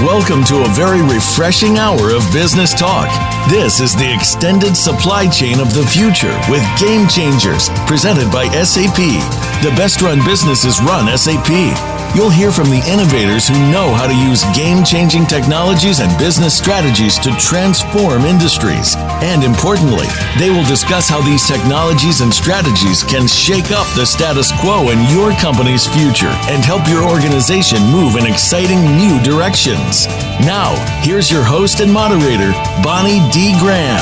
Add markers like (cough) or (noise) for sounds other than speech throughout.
Welcome to a very refreshing hour of business talk. This is the extended supply chain of the future with Game Changers, presented by SAP. The best run businesses run SAP. You'll hear from the innovators who know how to use game changing technologies and business strategies to transform industries. And importantly, they will discuss how these technologies and strategies can shake up the status quo in your company's future and help your organization move in exciting new directions. Now, here's your host and moderator, Bonnie D. Graham.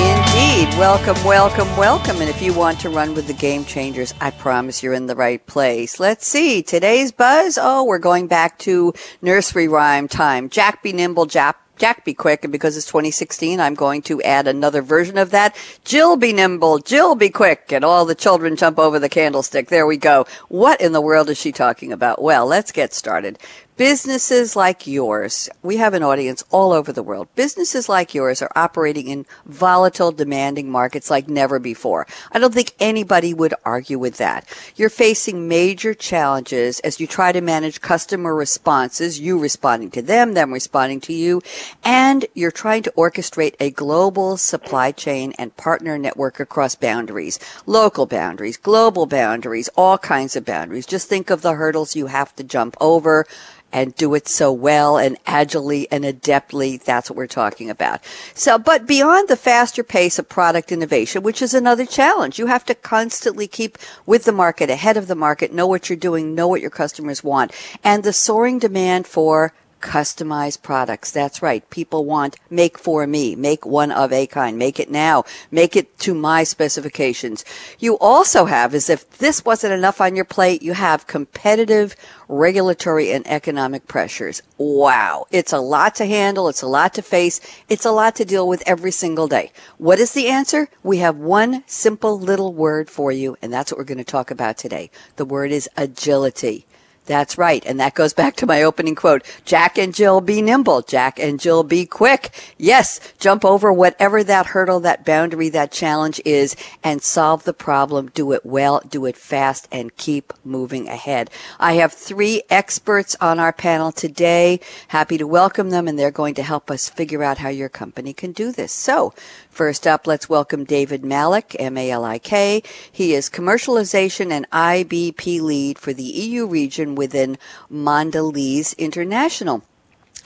Indeed. Welcome, welcome, welcome. And if you want to run with the game changers, I promise you're in the right place. Let's see. Today's buzz. Oh, we're going back to nursery rhyme time. Jack be nimble, Jack Jack be quick, and because it's 2016, I'm going to add another version of that. Jill be nimble, Jill be quick, and all the children jump over the candlestick. There we go. What in the world is she talking about? Well, let's get started. Businesses like yours, we have an audience all over the world. Businesses like yours are operating in volatile, demanding markets like never before. I don't think anybody would argue with that. You're facing major challenges as you try to manage customer responses, you responding to them, them responding to you, and you're trying to orchestrate a global supply chain and partner network across boundaries, local boundaries, global boundaries, all kinds of boundaries. Just think of the hurdles you have to jump over and do it so well and agilely and adeptly. That's what we're talking about. So, but beyond the faster pace of product innovation, which is another challenge, you have to constantly keep with the market, ahead of the market, know what you're doing, know what your customers want, and the soaring demand for customized products. That's right. People want make for me, make one of a kind, make it now, make it to my specifications. You also have, as if this wasn't enough on your plate, you have competitive regulatory and economic pressures. Wow. It's a lot to handle. It's a lot to face. It's a lot to deal with every single day. What is the answer? We have one simple little word for you, and that's what we're going to talk about today. The word is agility. That's right. And that goes back to my opening quote. Jack and Jill be nimble. Jack and Jill be quick. Yes. Jump over whatever that hurdle, that boundary, that challenge is and solve the problem. Do it well, do it fast and keep moving ahead. I have three experts on our panel today. Happy to welcome them and they're going to help us figure out how your company can do this. So First up, let's welcome David Malik, M-A-L-I-K. He is commercialization and IBP lead for the EU region within Mondelez International.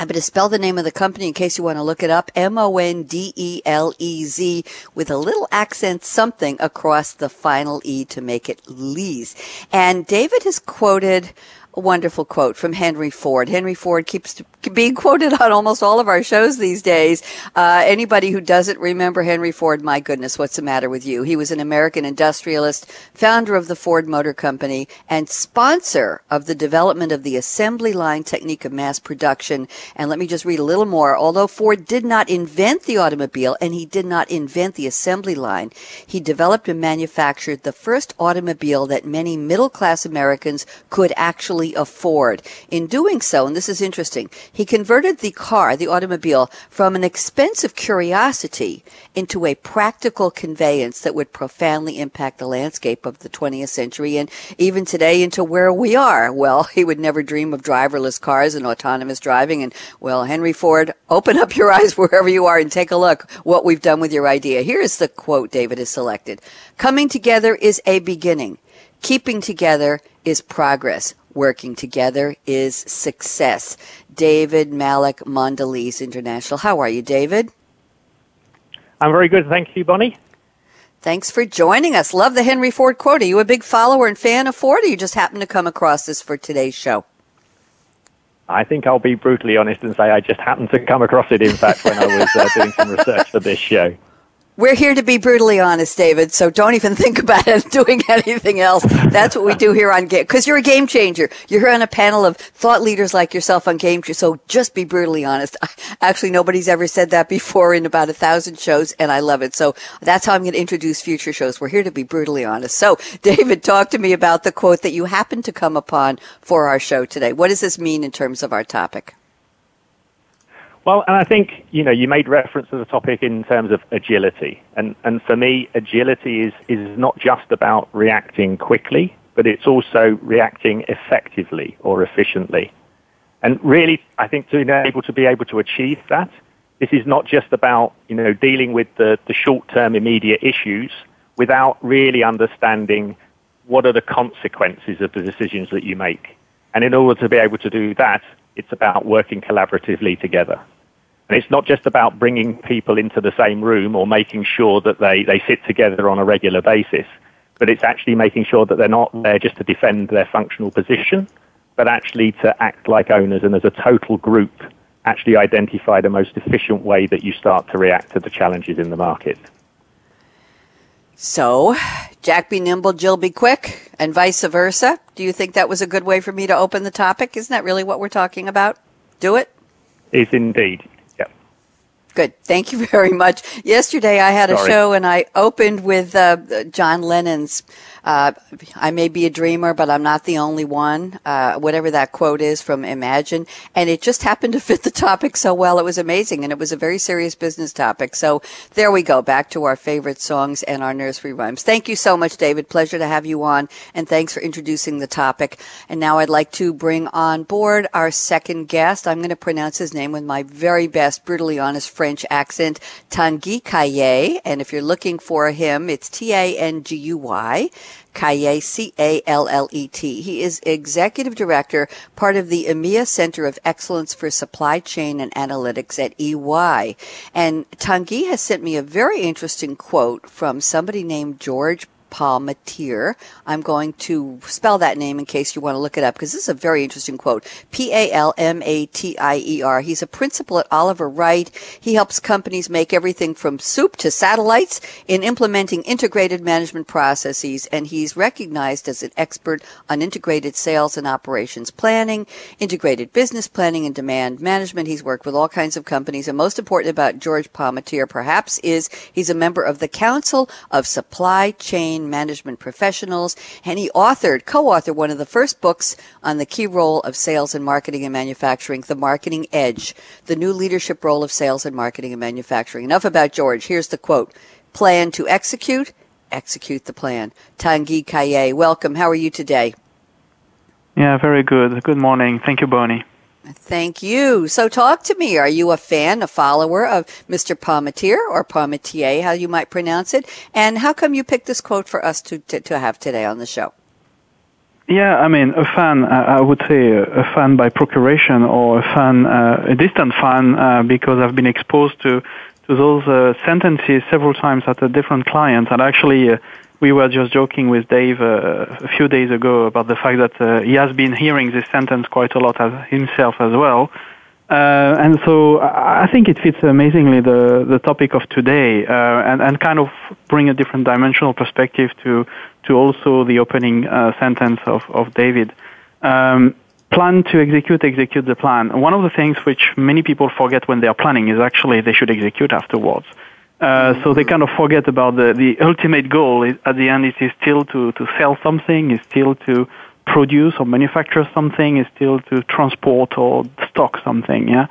I'm going to spell the name of the company in case you want to look it up. M-O-N-D-E-L-E-Z with a little accent something across the final E to make it Lees. And David has quoted wonderful quote from Henry Ford. Henry Ford keeps being quoted on almost all of our shows these days. Uh, anybody who doesn't remember Henry Ford, my goodness, what's the matter with you? He was an American industrialist, founder of the Ford Motor Company, and sponsor of the development of the assembly line technique of mass production. And let me just read a little more. Although Ford did not invent the automobile and he did not invent the assembly line, he developed and manufactured the first automobile that many middle class Americans could actually afford. In doing so, and this is interesting, he converted the car, the automobile, from an expensive curiosity into a practical conveyance that would profoundly impact the landscape of the 20th century and even today into where we are. Well, he would never dream of driverless cars and autonomous driving. And well, Henry Ford, open up your eyes wherever you are and take a look what we've done with your idea. Here's the quote David has selected. Coming together is a beginning. Keeping together is progress. Working together is success. David Malik Mondelez International. How are you, David? I'm very good. Thank you, Bonnie. Thanks for joining us. Love the Henry Ford quote. Are you a big follower and fan of Ford, or you just happen to come across this for today's show? I think I'll be brutally honest and say I just happened to come across it, in fact, when I was uh, doing some research for this show. We're here to be brutally honest, David. So don't even (laughs) think about doing anything else. That's what we do here on Game. Because you're a game changer. You're here on a panel of thought leaders like yourself on Game Changer. So just be brutally honest. Actually, nobody's ever said that before in about a thousand shows, and I love it. So that's how I'm going to introduce future shows. We're here to be brutally honest. So, (laughs) David, talk to me about the quote that you happened to come upon for our show today. What does this mean in terms of our topic? Well, and I think, you know, you made reference to the topic in terms of agility. And, and for me, agility is, is not just about reacting quickly, but it's also reacting effectively or efficiently. And really, I think to be able to be able to achieve that, this is not just about, you know, dealing with the, the short-term immediate issues without really understanding what are the consequences of the decisions that you make. And in order to be able to do that, it's about working collaboratively together. And it's not just about bringing people into the same room or making sure that they, they sit together on a regular basis, but it's actually making sure that they're not there just to defend their functional position, but actually to act like owners and as a total group actually identify the most efficient way that you start to react to the challenges in the market. So, Jack be nimble, Jill be quick, and vice versa. Do you think that was a good way for me to open the topic? Isn't that really what we're talking about? Do it? Is indeed. Good. Thank you (laughs) very much. Yesterday I had a Sorry. show and I opened with uh, John Lennon's uh, I may be a dreamer, but I'm not the only one, uh, whatever that quote is from Imagine. And it just happened to fit the topic so well. It was amazing. And it was a very serious business topic. So there we go. Back to our favorite songs and our nursery rhymes. Thank you so much, David. Pleasure to have you on. And thanks for introducing the topic. And now I'd like to bring on board our second guest. I'm going to pronounce his name with my very best, brutally honest French accent, Tanguy Caillet. And if you're looking for him, it's T-A-N-G-U-Y. Callet, C-A-L-L-E-T. He is executive director, part of the EMEA Center of Excellence for Supply Chain and Analytics at EY. And Tanguy has sent me a very interesting quote from somebody named George Palmatier. I'm going to spell that name in case you want to look it up because this is a very interesting quote. P-A-L-M-A-T-I-E-R. He's a principal at Oliver Wight. He helps companies make everything from soup to satellites in implementing integrated management processes. And he's recognized as an expert on integrated sales and operations planning, integrated business planning and demand management. He's worked with all kinds of companies. And most important about George Palmatier perhaps is he's a member of the Council of Supply Chain Management Professionals, and he authored, co-authored one of the first books on the key role of sales and marketing and manufacturing, The Marketing Edge, the new leadership role of sales and marketing and manufacturing. Enough about George. Here's the quote. Plan to execute, execute the plan. Tanguy Caillet, welcome. How are you today? Yeah, very good. Good morning. Thank you, Bonnie. Thank you. So talk to me. Are you a fan, a follower of Mr. Palmatier or Palmatier, how you might pronounce it? And how come you picked this quote for us to, to, to have today on the show? Yeah, I mean, a fan, I would say a fan by procuration or a fan, uh, a distant fan, uh, because I've been exposed to, to those uh, sentences several times at a different clients. And actually, uh, we were just joking with Dave uh, a few days ago about the fact that uh, he has been hearing this sentence quite a lot as himself as well. Uh, and so I think it fits amazingly the, the topic of today uh, and, and kind of bring a different dimensional perspective to, to also the opening uh, sentence of, of David. Um, plan to execute, execute the plan. One of the things which many people forget when they are planning is actually they should execute afterwards. Uh, so they kind of forget about the, the ultimate goal. Is, at the end, it is still to, to sell something, is still to produce or manufacture something, is still to transport or stock something, yeah,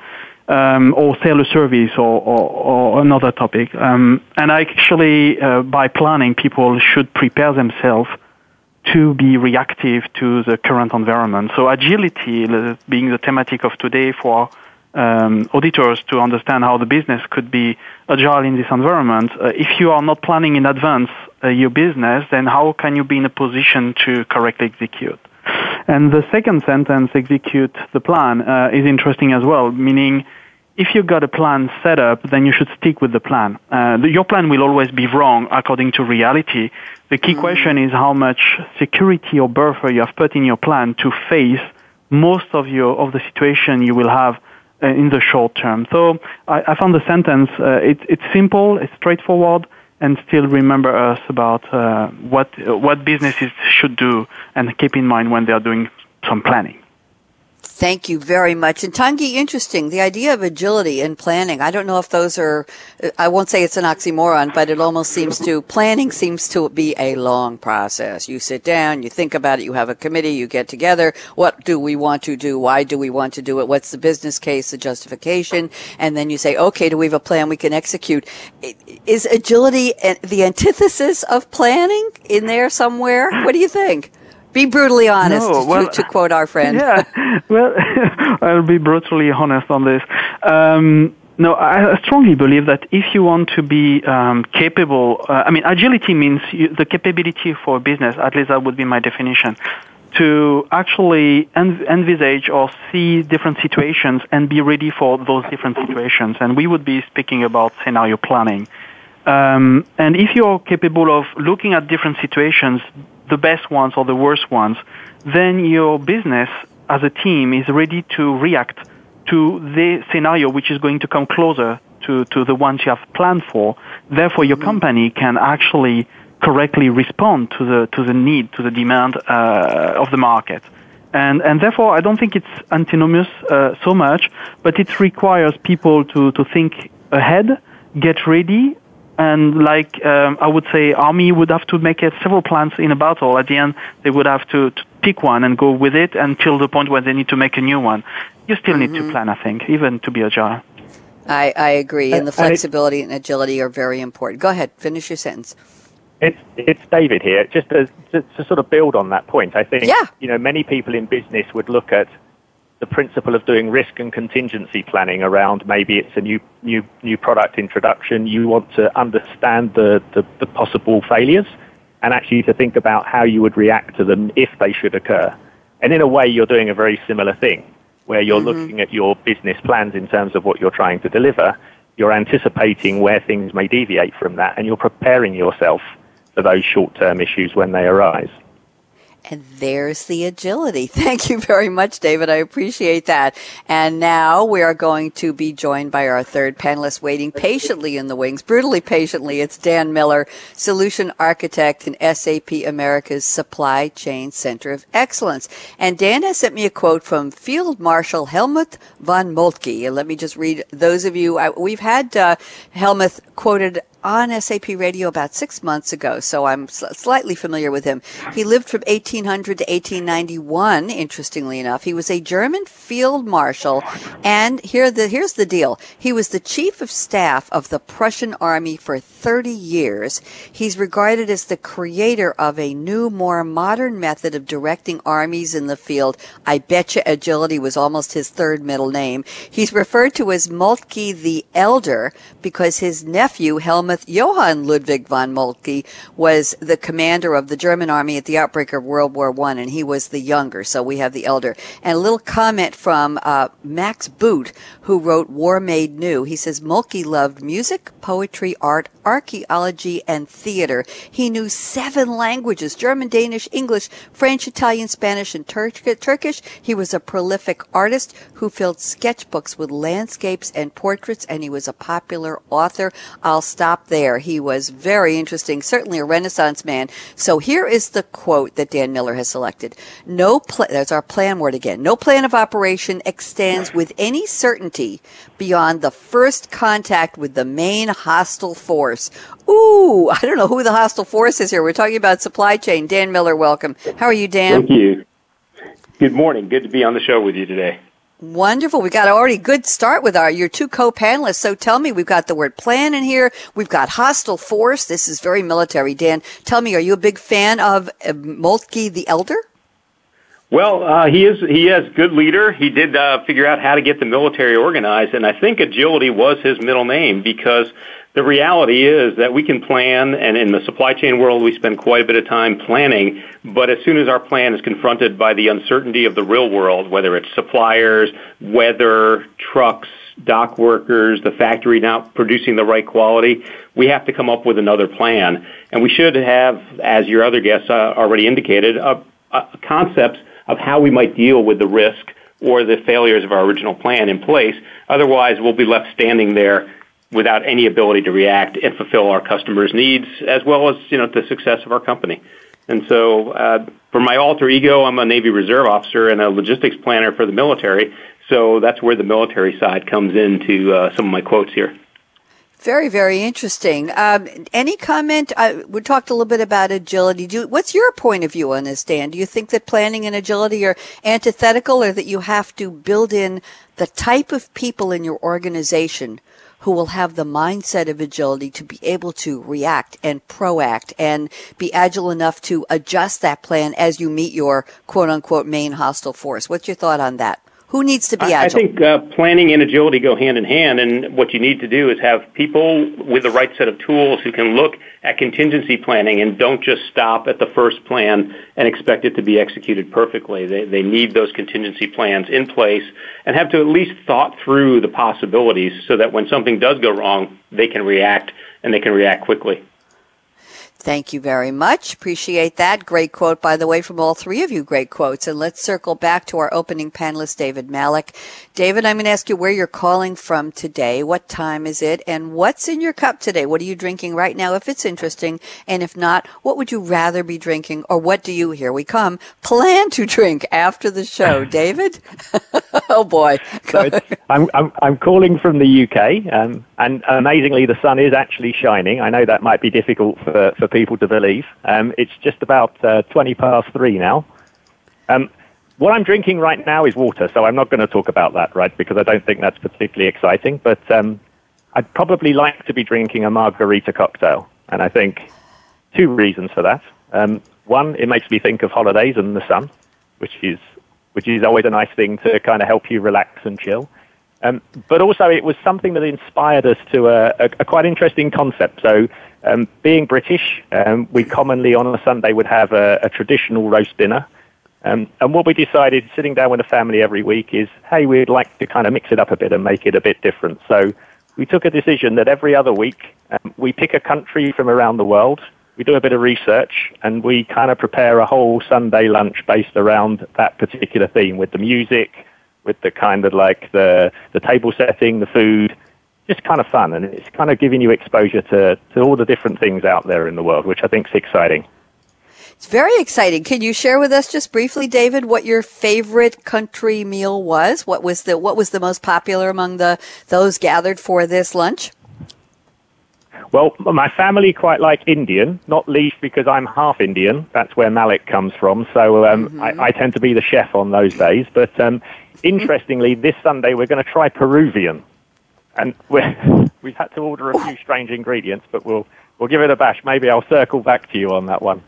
um, or sell a service or, or, or another topic. Um, and actually, uh, by planning, people should prepare themselves to be reactive to the current environment. So agility, being the thematic of today for um, auditors to understand how the business could be agile in this environment. Uh, if you are not planning in advance uh, your business, then how can you be in a position to correctly execute? And the second sentence, execute the plan, uh, is interesting as well, meaning if you've got a plan set up, then you should stick with the plan. Uh, the, your plan will always be wrong according to reality. The key mm-hmm. question is how much security or buffer you have put in your plan to face most of your of the situation you will have in the short term. So I, I found the sentence, uh, it, it's simple, it's straightforward, and still remember us about uh, what what businesses should do and keep in mind when they are doing some planning. Thank you very much. And Tanguy, interesting. The idea of agility and planning. I don't know if those are, I won't say it's an oxymoron, but it almost seems to, planning seems to be a long process. You sit down, you think about it, you have a committee, you get together. What do we want to do? Why do we want to do it? What's the business case, the justification? And then you say, okay, do we have a plan we can execute? Is agility the antithesis of planning in there somewhere? What do you think? Be brutally honest, no, well, to, to, quote our friend. (laughs) Yeah, well, (laughs) I'll be brutally honest on this. Um, no, I strongly believe that if you want to be um, capable, uh, I mean, agility means you, the capability for business, at least that would be my definition, to actually env- envisage or see different situations and be ready for those different situations. And we would be speaking about scenario planning. Um, and if you're capable of looking at different situations, the best ones or the worst ones, then your business as a team is ready to react to the scenario which is going to come closer to, to the ones you have planned for. Therefore, your company can actually correctly respond to the, to the need, to the demand uh, of the market. And, and therefore, I don't think it's antinomous uh, so much, but it requires people to, to think ahead, get ready, and like um, I would say, army would have to make several plans in a battle. At the end, they would have to, to, pick one and go with it until the point where they need to make a new one. You still mm-hmm. need to mm-hmm. plan, I think, even to be agile. I, I agree, and the flexibility and agility are very important. Go ahead, finish your sentence. It's it's David here. Just to, to, to sort of build on that point, I think yeah. you know many people in business would look at the principle of doing risk and contingency planning around maybe it's a new new new product introduction. You want to understand the, the, the possible failures and actually to think about how you would react to them if they should occur. And in a way, you're doing a very similar thing where you're mm-hmm. looking at your business plans in terms of what you're trying to deliver. You're anticipating where things may deviate from that, and you're preparing yourself for those short term issues when they arise. And there's the agility. (laughs) Thank you very much, David. I appreciate that. And now we are going to be joined by our third panelist waiting patiently in the wings, brutally patiently. It's Dan Miller, solution architect in SAP America's Supply Chain Center of Excellence. And Dan has sent me a quote from Field Marshal Helmuth von Moltke. And let me just read those of you, I, we've had uh, Helmuth quoted on SAP Radio about six months ago, so I'm slightly familiar with him. He lived from 1800 to 1891, interestingly enough. He was a German field marshal, and here the, here's the deal. He was the chief of staff of the Prussian army for 30 years. He's regarded as the creator of a new, more modern method of directing armies in the field. I betcha agility was almost his third middle name. He's referred to as Moltke the Elder because his nephew, Helmuth Johann Ludwig von Moltke was the commander of the German army at the outbreak of World War One, and he was the younger, so we have the elder. And a little comment from uh, Max Boot, who wrote War Made New. He says Moltke loved music, poetry, art, archaeology, and theater. He knew seven languages German, Danish, English, French, Italian, Spanish, and Tur- Turkish. He was a prolific artist who filled sketchbooks with landscapes and portraits, and he was a popular author. I'll stop there. He was very interesting, certainly a Renaissance man. So here is the quote that Dan Miller has selected. No that's our plan word again. No plan of operation extends with any certainty beyond the first contact with the main hostile force. Ooh, I don't know who the hostile force is here. We're talking about supply chain. Dan Miller, welcome. How are you, Dan? Thank you. Good morning. Good to be on the show with you today. Wonderful. We got already good start with our your two co-panelists. So tell me, we've got the word plan in here. We've got hostile force. This is very military. Dan, tell me, are you a big fan of uh, Moltke the Elder? Well, uh, he is he is good leader. He did uh, figure out how to get the military organized, and I think agility was his middle name because the reality is that we can plan, and in the supply chain world, we spend quite a bit of time planning. But as soon as our plan is confronted by the uncertainty of the real world, whether it's suppliers, weather, trucks, dock workers, the factory not producing the right quality, we have to come up with another plan. And we should have, as your other guests uh, already indicated, a, concepts of how we might deal with the risk or the failures of our original plan in place. Otherwise, we'll be left standing there without any ability to react and fulfill our customers' needs as well as you know the success of our company. And so, uh, for my alter ego, I'm a Navy Reserve officer and a logistics planner for the military. So that's where the military side comes into uh, some of my quotes here. Very, very interesting. Um, any comment? Uh, we talked a little bit about agility. Do, what's your point of view on this, Dan? Do you think that planning and agility are antithetical, or that you have to build in the type of people in your organization who will have the mindset of agility to be able to react and proact and be agile enough to adjust that plan as you meet your quote unquote main hostile force? What's your thought on that? Who needs to be agile? I think uh, planning and agility go hand in hand, and what you need to do is have people with the right set of tools who can look at contingency planning and don't just stop at the first plan and expect it to be executed perfectly. They, they need those contingency plans in place and have to at least thought through the possibilities so that when something does go wrong, they can react and they can react quickly. Thank you very much. Appreciate that. Great quote, by the way, from all three of you. Great quotes. And let's circle back to our opening panelist, David Malik. David, I'm going to ask you where you're calling from today. What time is it? And what's in your cup today? What are you drinking right now, if it's interesting? And if not, what would you rather be drinking? Or what do you, here we come, plan to drink after the show? (laughs) David? (laughs) oh boy. So I'm, I'm, I'm calling from the UK. Um, and amazingly, the sun is actually shining. I know that might be difficult for, for people to believe. Um, it's just about uh, 20 past three now. Um, what I'm drinking right now is water, so I'm not going to talk about that, right, because I don't think that's particularly exciting. But um, I'd probably like to be drinking a margarita cocktail. And I think two reasons for that. Um, one, it makes me think of holidays and the sun, which is, which is always a nice thing to kind of help you relax and chill. Um, but also, it was something that inspired us to a, a, a quite interesting concept. So, um, being British, um, we commonly on a Sunday would have a, a traditional roast dinner. Um, and what we decided, sitting down with the family every week, is hey, we'd like to kind of mix it up a bit and make it a bit different. So, we took a decision that every other week um, we pick a country from around the world. We do a bit of research and we kind of prepare a whole Sunday lunch based around that particular theme with the music, with the kind of like the the table setting, the food, just kind of fun, and it's kind of giving you exposure to to all the different things out there in the world, which I think is exciting. It's very exciting. Can you share with us just briefly, David, what your favorite country meal was? What was the what was the most popular among the those gathered for this lunch? Well, my family quite like Indian, not least because I'm half Indian. That's where Malik comes from. So um, mm-hmm. I, I, tend to be the chef on those days. But um, Interestingly, this Sunday we're going to try Peruvian, and we have (laughs) had to order a few strange ingredients, but we'll we'll give it a bash. Maybe I'll circle back to you on that one.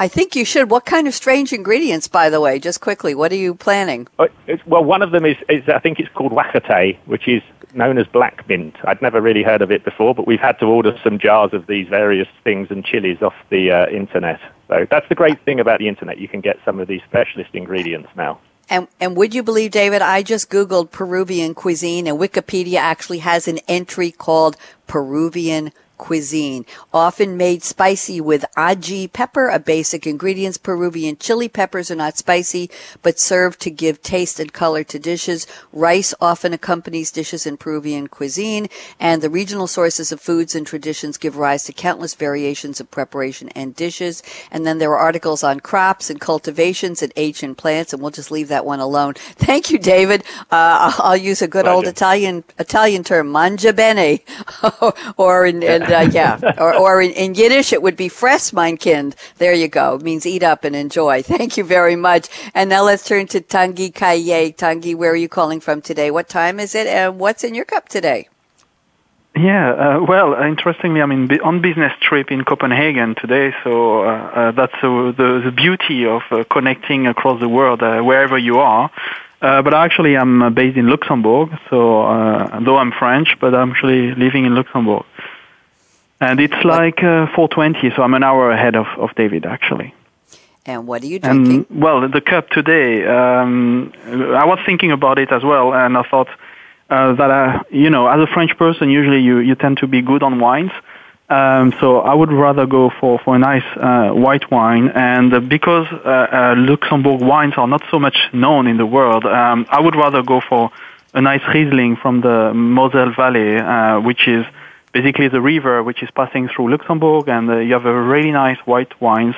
I think you should. What kind of strange ingredients, by the way? Just quickly, what are you planning? Uh, well, one of them is, is I think it's called huacatay, which is known as black mint. I'd never really heard of it before, but we've had to order some jars of these various things and chilies off the uh, internet. So that's the great thing about the internet. You can get some of these specialist ingredients now. And, and would you believe, David, I just Googled Peruvian cuisine and Wikipedia actually has an entry called Peruvian cuisine, often made spicy with ají pepper, a basic ingredient. Peruvian chili peppers are not spicy, but serve to give taste and color to dishes. Rice often accompanies dishes in Peruvian cuisine, and the regional sources of foods and traditions give rise to countless variations of preparation and dishes. And then there are articles on crops and cultivations and ancient plants, and we'll just leave that one alone. (laughs) Thank you, David. Uh, I'll use a good Pleasure. old Italian Italian term, mangia bene, (laughs) or in, in uh, yeah. (laughs) Or, or in, in, Yiddish, it would be Fress, mein Kind. There you go. It means eat up and enjoy. (laughs) Thank you very much. And now let's turn to Tanguy Caillet. Tanguy, where are you calling from today? What time is it? And what's in your cup today? Yeah, uh, well, interestingly, I'm in, on business trip in Copenhagen today, so uh, uh, that's the, the beauty of uh, connecting across the world, uh, wherever you are. Uh, but actually, I'm based in Luxembourg, so though I'm French, but I'm actually living in Luxembourg. And it's like uh, 4:20, so I'm an hour ahead of, of David actually. And what are you drinking? And, well, the cup today. Um, I was thinking about it as well, and I thought uh, that uh, you know, as a French person, usually you you tend to be good on wines. Um, so I would rather go for for a nice uh, white wine, and uh, because uh, uh, Luxembourg wines are not so much known in the world, um, I would rather go for a nice Riesling from the Moselle Valley, uh, which is basically the river which is passing through Luxembourg, and uh, you have a really nice white wines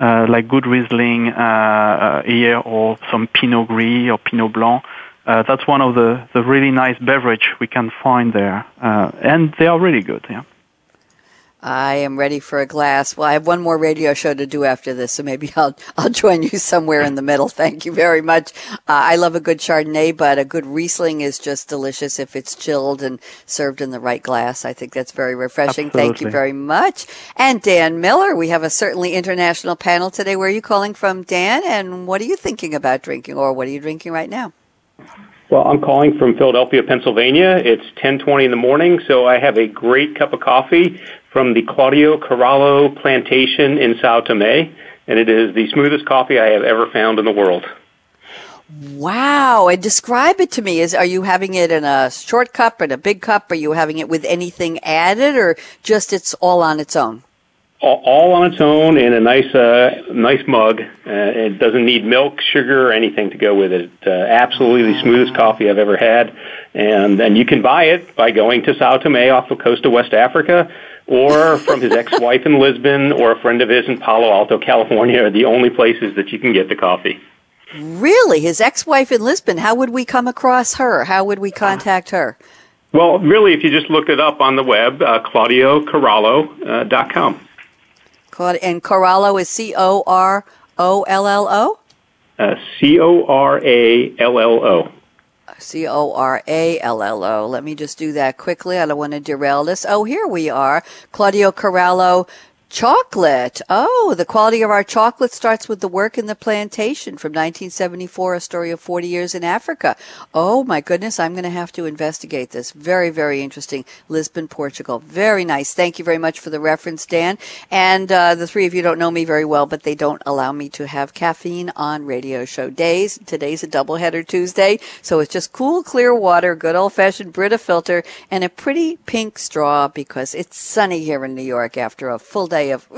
uh, like good Riesling uh, uh, here, or some Pinot Gris or Pinot Blanc. Uh, that's one of the, the really nice beverage we can find there, uh, and they are really good. Yeah. I am ready for a glass. Well, I have one more radio show to do after this, so maybe (laughs) I'll I'll join you somewhere in the middle. Thank you very much. Uh, I love a good Chardonnay, but a good Riesling is just delicious if it's chilled and served in the right glass. I think that's very refreshing. Absolutely. Thank you very much. And Dan Miller, we have a certainly international panel today. Where are you calling from, Dan? And what are you thinking about drinking, or what are you drinking right now? Well, I'm calling from Philadelphia, Pennsylvania. It's 10:20 in the morning, so I have a great cup of coffee from the Claudio Corallo plantation in Sao Tome, and it is the smoothest coffee I have ever found in the world. Wow! And describe it to me. Is are you having it in a short cup and a big cup? Are you having it with anything added, or just it's all on its own? All, on its own in a nice, uh, nice mug. Uh, it doesn't need milk, sugar, or anything to go with it. Uh, absolutely the smoothest coffee I've ever had, and and you can buy it by going to Sao Tome off the coast of West Africa or from his ex-wife in Lisbon or a friend of his in Palo Alto, California are the only places that you can get the coffee. Really? His ex-wife in Lisbon. How would we come across her? How would we contact her? Well, really, if you just looked it up on the web, uh, ClaudioCorallo.com. Uh, and Corallo is C O R O L L O? Uh, C O R A L L O. C O R A L L O. Let me just do that quickly. I don't want to derail this. Oh, here we are. Claudio Corallo Chocolate. Oh, the quality of our chocolate starts with the work in the plantation from 1974, a story of 40 years in Africa. Oh my goodness, I'm going to have to investigate this. Very, very interesting. Lisbon, Portugal. Very nice. Thank you very much for the reference, Dan. And uh, the three of you don't know me very well, but they don't allow me to have caffeine on radio show days. Today's a doubleheader Tuesday, so it's just cool, clear water, good old fashioned Brita filter, and a pretty pink straw because it's sunny here in New York after a full day of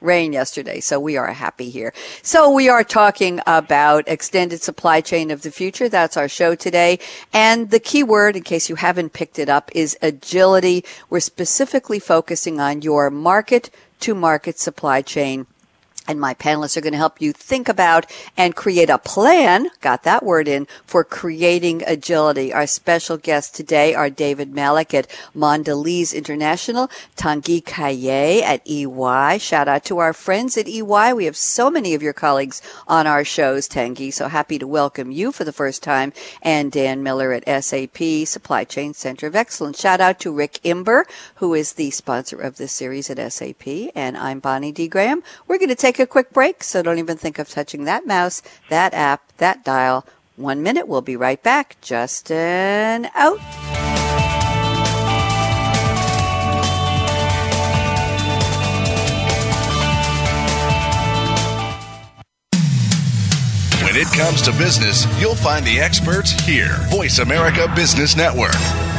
rain yesterday. So we are happy here. So we are talking about extended supply chain of the future. That's our show today. And the key word, in case you haven't picked it up, is agility. We're specifically focusing on your market to market supply chain and my panelists are going to help you think about and create a plan, got that word in, for creating agility. Our special guests today are David Malik at Mondelez International, Tanguy Caillet at EY. Shout out to our friends at EY. We have so many of your colleagues on our shows, Tanguy, so happy to welcome you for the first time. And Dan Miller at SAP, Supply Chain Center of Excellence. Shout out to Rick Imber, who is the sponsor of this series at SAP. And I'm Bonnie D. Graham. We're going to take take a quick break, so don't even think of touching that mouse, that app, that dial. One minute, we'll be right back. Justin out. When it comes to business, you'll find the experts here. Voice America Business Network.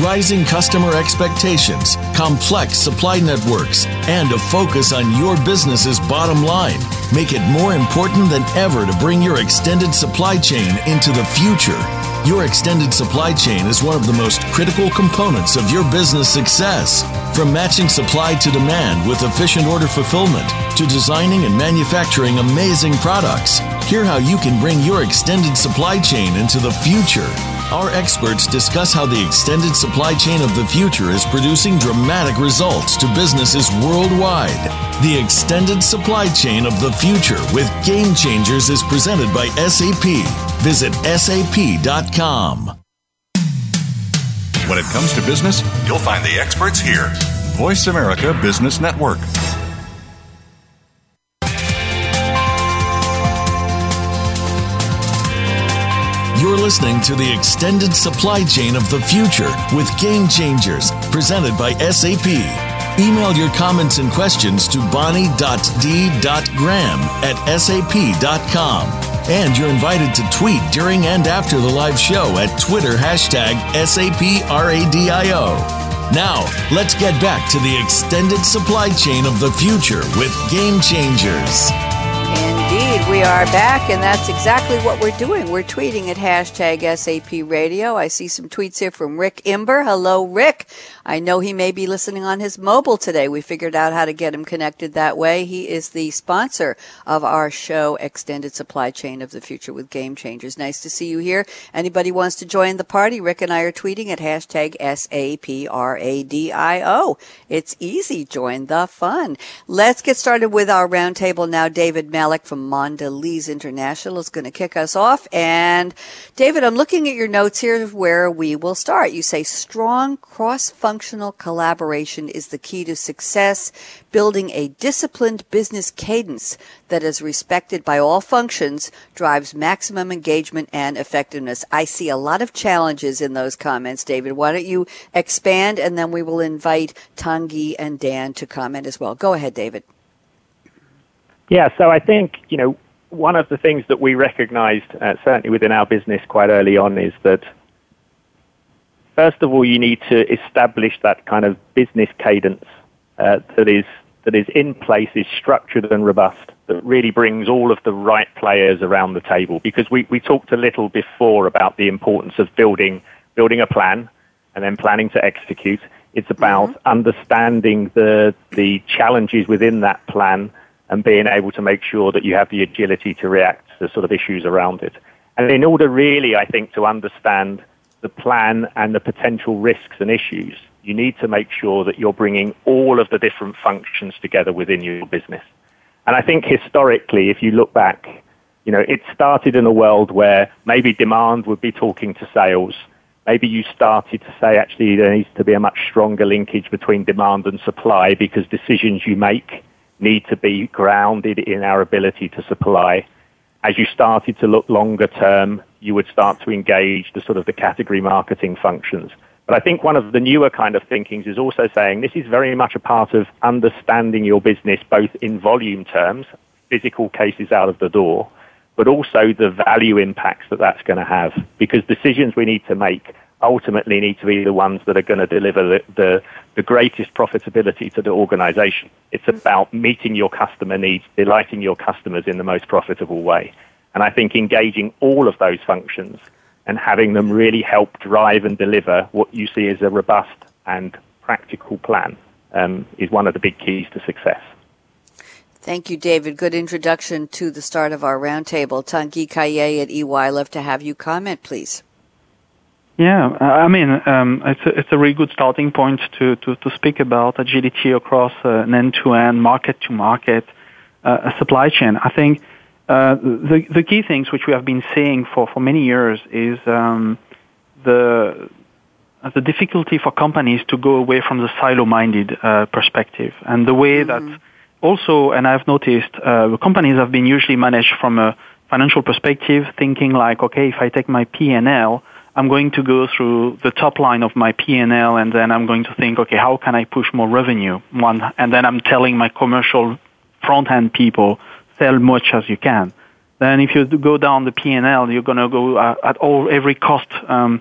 Rising customer expectations, complex supply networks, and a focus on your business's bottom line make it more important than ever to bring your extended supply chain into the future. Your extended supply chain is one of the most critical components of your business success. From matching supply to demand with efficient order fulfillment to designing and manufacturing amazing products, hear how you can bring your extended supply chain into the future. Our experts discuss how the extended supply chain of the future is producing dramatic results to businesses worldwide. The extended supply chain of the future with Game Changers is presented by SAP. Visit sap.com. When it comes to business, you'll find the experts here. Voice America Business Network. You're listening to the extended supply chain of the future with Game Changers, presented by SAP. Email your comments and questions to bonnie.d.graham at sap.com. And you're invited to tweet during and after the live show at Twitter hashtag SAPRADIO. Now, let's get back to the extended supply chain of the future with Game Changers. We are back, and that's exactly what we're doing. We're tweeting at hashtag SAP Radio. I see some tweets here from Rick Imber. Hello, Rick. I know he may be listening on his mobile today. We figured out how to get him connected that way. He is the sponsor of our show, Extended Supply Chain of the Future with Game Changers. Nice to see you here. Anybody wants to join the party? Rick and I are tweeting at hashtag S-A-P-R-A-D-I-O. It's easy. Join the fun. Let's get started with our roundtable now. David Malik from Mondelez International is going to kick us off. And David, I'm looking at your notes here where we will start. You say strong cross-functional collaboration is the key to success, building a disciplined business cadence that is respected by all functions drives maximum engagement and effectiveness. I see a lot of challenges in those comments, David. Why don't you expand and then we will invite Tanguy and Dan to comment as well. Go ahead, David. Yeah, so I think, you know, one of the things that we recognized, uh, certainly within our business quite early on, is that first of all, you need to establish that kind of business cadence uh, that is that is in place, is structured and robust, that really brings all of the right players around the table. Because we, we talked a little before about the importance of building building a plan and then planning to execute. It's about mm-hmm. understanding the the challenges within that plan and being able to make sure that you have the agility to react to sort of issues around it. And in order really, I think, to understand the plan and the potential risks and issues, you need to make sure that you're bringing all of the different functions together within your business. And I think historically, if you look back, you know, it started in a world where maybe demand would be talking to sales. Maybe you started to say actually there needs to be a much stronger linkage between demand and supply because decisions you make need to be grounded in our ability to supply as you started to look longer term, you would start to engage the sort of the category marketing functions. But I think one of the newer kind of thinkings is also saying this is very much a part of understanding your business both in volume terms, physical cases out of the door, but also the value impacts that that's going to have because decisions we need to make ultimately need to be the ones that are going to deliver the, the, the, greatest profitability to the organization. It's about meeting your customer needs, delighting your customers in the most profitable way. And I think engaging all of those functions and having them really help drive and deliver what you see as a robust and practical plan um, is one of the big keys to success. Thank you, David. Good introduction to the start of our roundtable. Tanguy Caillet at EY, love to have you comment, please. Yeah, I mean, um, it's, a, it's a really good starting point to, to, to speak about agility across uh, an end-to-end, market-to-market uh, supply chain. I think uh, the, the key things which we have been seeing for, for many years is um, the, the difficulty for companies to go away from the silo-minded uh, perspective. And the way mm-hmm. that also, and I've noticed, uh, companies have been usually managed from a financial perspective, thinking like, okay, if I take my P&L, I'm going to go through the top line of my P&L and then I'm going to think, okay, how can I push more revenue? One, and then I'm telling my commercial front-end people, sell much as you can. Then if you go down the P&L, you're going to go uh, at all every cost um,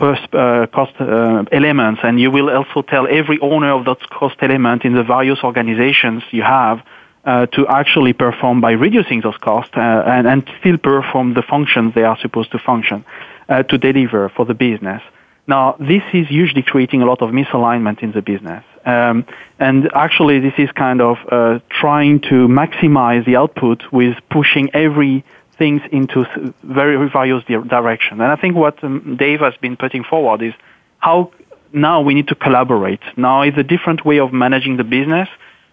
uh, cost uh, elements, and you will also tell every owner of that cost element in the various organizations you have uh, to actually perform by reducing those costs uh, and, and still perform the functions they are supposed to function uh, to deliver for the business. Now, this is usually creating a lot of misalignment in the business. Um, and actually, this is kind of uh, trying to maximize the output with pushing every things into very various directions. And I think what um, Dave has been putting forward is how now we need to collaborate. Now is a different way of managing the business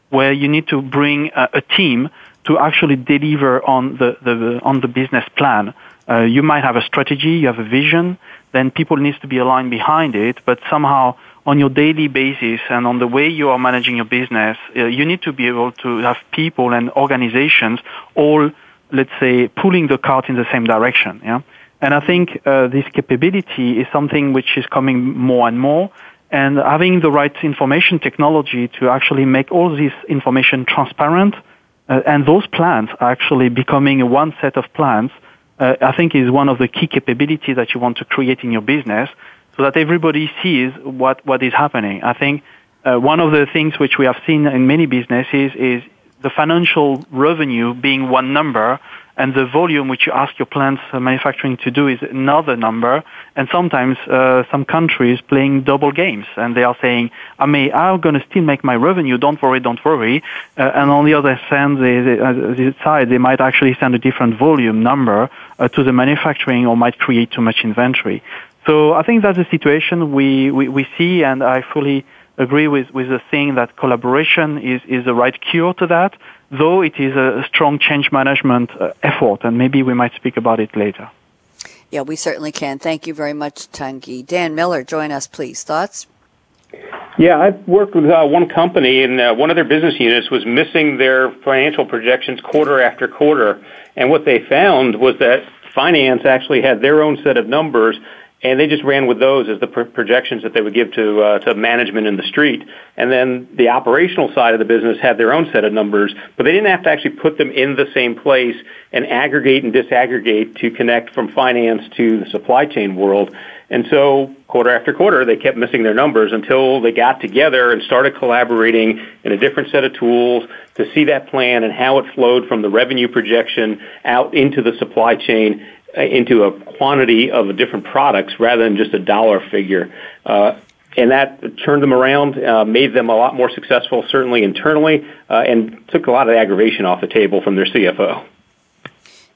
where you need to bring a, a team to actually deliver on the, the, on the business plan uh, you might have a strategy, you have a vision, then people needs to be aligned behind it, but somehow on your daily basis and on the way you are managing your business, uh, you need to be able to have people and organizations all, let's say, pulling the cart in the same direction. Yeah? And I think uh, this capability is something which is coming more and more. And having the right information technology to actually make all this information transparent, uh, and those plans are actually becoming one set of plans uh, I think is one of the key capabilities that you want to create in your business so that everybody sees what, what is happening. I think uh, one of the things which we have seen in many businesses is the financial revenue being one number and the volume which you ask your plants uh, manufacturing to do is another number. And sometimes uh, some countries playing double games, and they are saying, "I may, I'm going to still make my revenue. Don't worry, don't worry." Uh, and on the other hand, they, they, uh, the side, they might actually send a different volume number uh, to the manufacturing, or might create too much inventory. So I think that's the situation we, we, we see, and I fully agree with, with the thing that collaboration is, is the right cure to that though it is a strong change management uh, effort, and maybe we might speak about it later. Yeah, we certainly can. Thank you very much, Tanguy. Dan Miller, join us, please. Thoughts? Yeah, I've worked with uh, one company, and uh, one of their business units was missing their financial projections quarter after quarter. And what they found was that finance actually had their own set of numbers, and they just ran with those as the projections that they would give to uh, to management in the street. And then the operational side of the business had their own set of numbers, but they didn't have to actually put them in the same place and aggregate and disaggregate to connect from finance to the supply chain world. And so quarter after quarter, they kept missing their numbers until they got together and started collaborating in a different set of tools to see that plan and how it flowed from the revenue projection out into the supply chain into a quantity of different products rather than just a dollar figure. Uh, and that turned them around, uh, made them a lot more successful, certainly internally, uh, and took a lot of aggravation off the table from their CFO.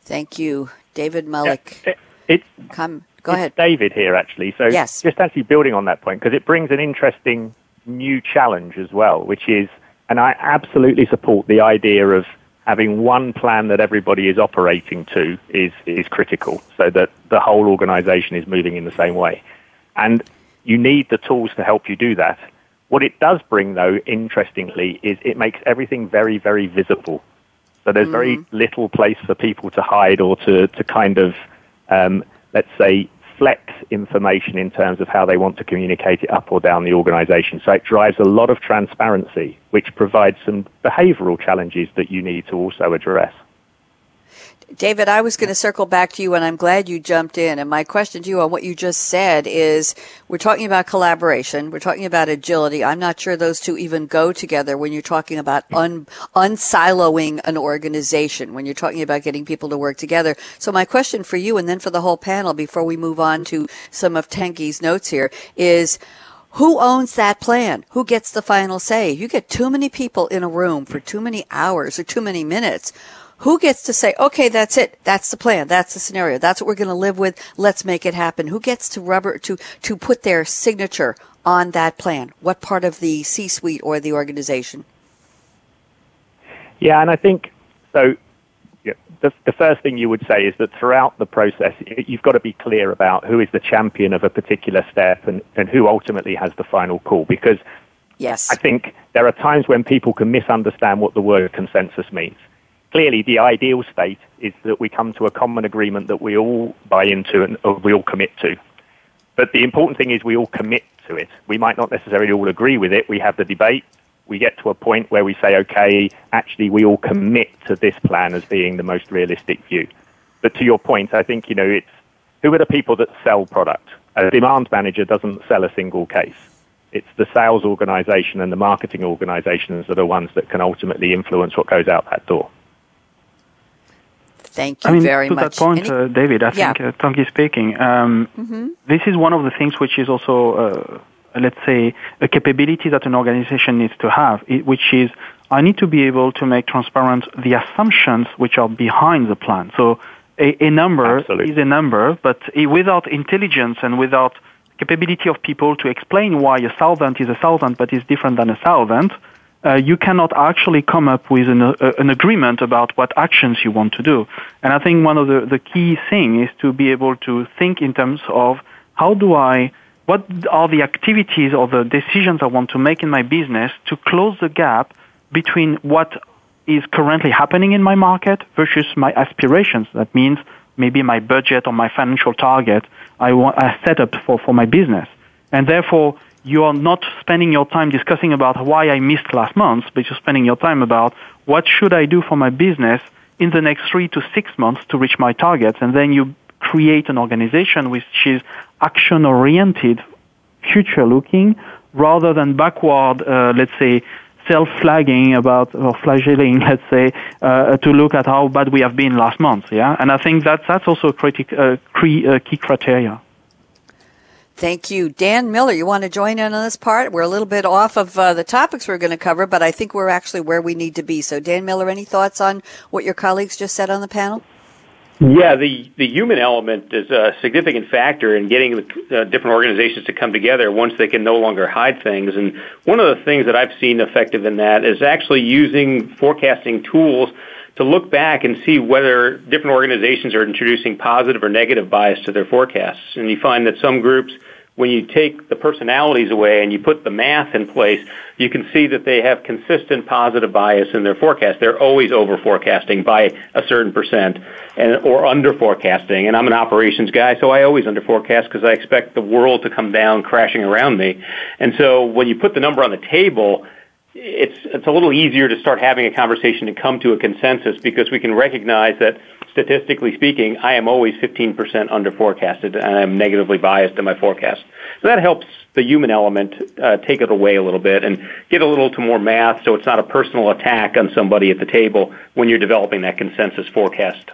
Thank you, David Malik. Yeah, it, Come, go ahead. David here, actually. So, yes. just actually building on that point because it brings an interesting new challenge as well, which is, and I absolutely support the idea of having one plan that everybody is operating to is, is critical so that the whole organization is moving in the same way. And you need the tools to help you do that. What it does bring, though, interestingly, is it makes everything very, very visible. So there's mm-hmm. very little place for people to hide or to, to kind of, um, let's say, flex information in terms of how they want to communicate it up or down the organization. So it drives a lot of transparency, which provides some behavioral challenges that you need to also address. David, I was going to circle back to you, and I'm glad you jumped in. And my question to you on what you just said is we're talking about collaboration, we're talking about agility. I'm not sure those two even go together when you're talking about hmm. un, unsiloing an organization, when you're talking about getting people to work together. So, my question for you, and then for the whole panel before we move on to some of Tanguy's notes here, is who owns that plan? Who gets the final say? You get too many people in a room for too many hours or too many minutes who gets to say, okay, that's it. That's the plan. That's the scenario. That's what we're going to live with. Let's make it happen. Who gets to rubber, to, to put their signature on that plan? What part of the C-suite or the organization? Yeah, and I think so. Yeah, the, the first thing you would say is that throughout the process, you've got to be clear about who is the champion of a particular step and, and who ultimately has the final call. Because yes, I think there are times when people can misunderstand what the word consensus means clearly the ideal state is that we come to a common agreement that we all buy into and uh, we all commit to. But the important thing is we all commit to it. We might not necessarily all agree with it. We have the debate. We get to a point where we say, okay, actually, we all commit to this plan as being the most realistic view. But to your point, I think, you know, it's who are the people that sell product? A demand manager doesn't sell a single case. It's the sales organization and the marketing organizations that are the ones that can ultimately influence what goes out that door. Thank you I mean, very to much. that point, uh, David, I yeah. think uh, Tanguy speaking. Um, mm-hmm. This is one of the things which is also, uh, let's say, a capability that an organization needs to have, which is I need to be able to make transparent the assumptions which are behind the plan. So a, a number Absolutely. is a number, but without intelligence and without capability of people to explain why a solvent is a solvent but is different than a solvent, uh, you cannot actually come up with an, uh, an, agreement about what actions you want to do. And I think one of the, the key things is to be able to think in terms of how do I, what are the activities or the decisions I want to make in my business to close the gap between what is currently happening in my market versus my aspirations. That means maybe my budget or my financial target I want I set up for, for my business. And therefore, you are not spending your time discussing about why I missed last month, but you're spending your time about what should I do for my business in the next three to six months to reach my targets. And then you create an organization which is action oriented, future looking, rather than backward, uh, let's say, self-flagging about or flagellating, (laughs) let's say, uh, to look at how bad we have been last month. Yeah, and I think that that's also a critic, uh, key criteria. Thank you. Dan Miller, you want to join in on this part? We're a little bit off of uh, the topics we're going to cover, but I think we're actually where we need to be. So, Dan Miller, any thoughts on what your colleagues just said on the panel? Yeah, the, the human element is a significant factor in getting the, uh, different organizations to come together once they can no longer hide things. And one of the things that I've seen effective in that is actually using forecasting tools to look back and see whether different organizations are introducing positive or negative bias to their forecasts. And you find that some groups when you take the personalities away and you put the math in place, you can see that they have consistent positive bias in their forecast. They're always over forecasting by a certain percent and, or under forecasting. And I'm an operations guy, so I always under forecast because I expect the world to come down crashing around me. And so when you put the number on the table, it's, it's a little easier to start having a conversation and come to a consensus because we can recognize that statistically speaking, I am always 15% under forecasted and I'm negatively biased in my forecast. So that helps the human element uh, take it away a little bit and get a little to more math so it's not a personal attack on somebody at the table when you're developing that consensus forecast.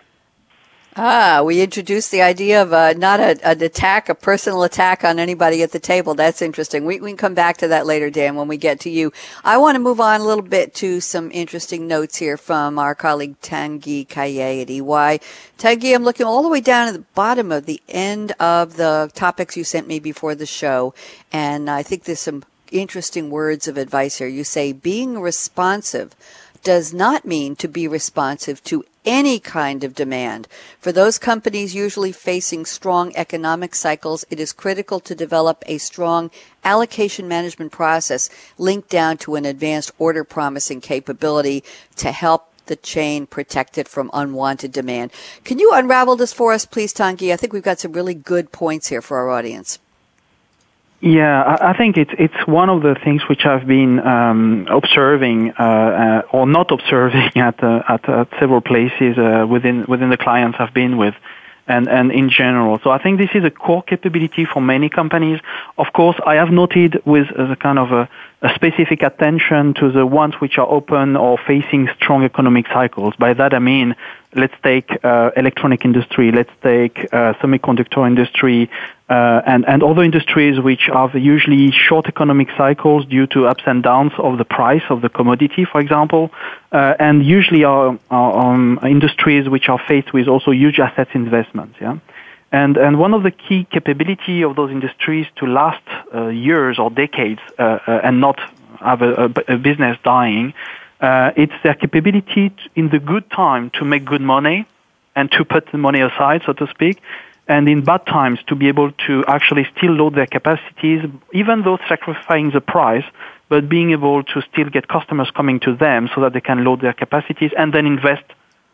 Ah, we introduced the idea of uh, not a, an attack, a personal attack on anybody at the table. That's interesting. We, we can come back to that later, Dan, when we get to you. I want to move on a little bit to some interesting notes here from our colleague Tanguy Caillet at EY. Tanguy, I'm looking all the way down at the bottom of the end of the topics you sent me before the show, and I think there's some interesting words of advice here. You say being responsive does not mean to be responsive to any kind of demand. For those companies usually facing strong economic cycles, it is critical to develop a strong allocation management process linked down to an advanced order promising capability to help the chain protect it from unwanted demand. Can you unravel this for us, please, Tanguy? I think we've got some really good points here for our audience. Yeah, I think it's it's one of the things which I've been um, observing uh, uh, or not (laughs) observing at uh, at, at, several places uh, within within the clients I've been with, and and in general. So I think this is a core capability for many companies. Of course, I have noted with a kind of a, a specific attention to the ones which are open or facing strong economic cycles. By that I mean let's take uh, electronic industry, let's take uh, semiconductor industry, uh, and, and other industries which have usually short economic cycles due to ups and downs of the price of the commodity, for example, uh, and usually are, are um, industries which are faced with also huge assets investments. Yeah. And, and one of the key capability of those industries to last uh, years or decades uh, and not have a, a, a business dying uh, it's their capability to, in the good time to make good money and to put the money aside, so to speak, and in bad times to be able to actually still load their capacities, even though sacrificing the price, but being able to still get customers coming to them so that they can load their capacities and then invest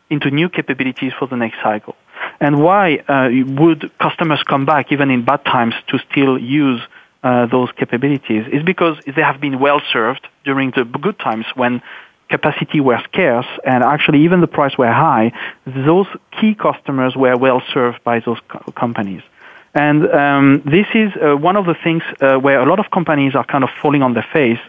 into new capabilities for the next cycle. And why uh, would customers come back even in bad times to still use uh, those capabilities? Is because they have been well served during the good times when capacity were scarce and actually even the price were high, those key customers were well served by those co- companies. And um, this is uh, one of the things uh, where a lot of companies are kind of falling on their face,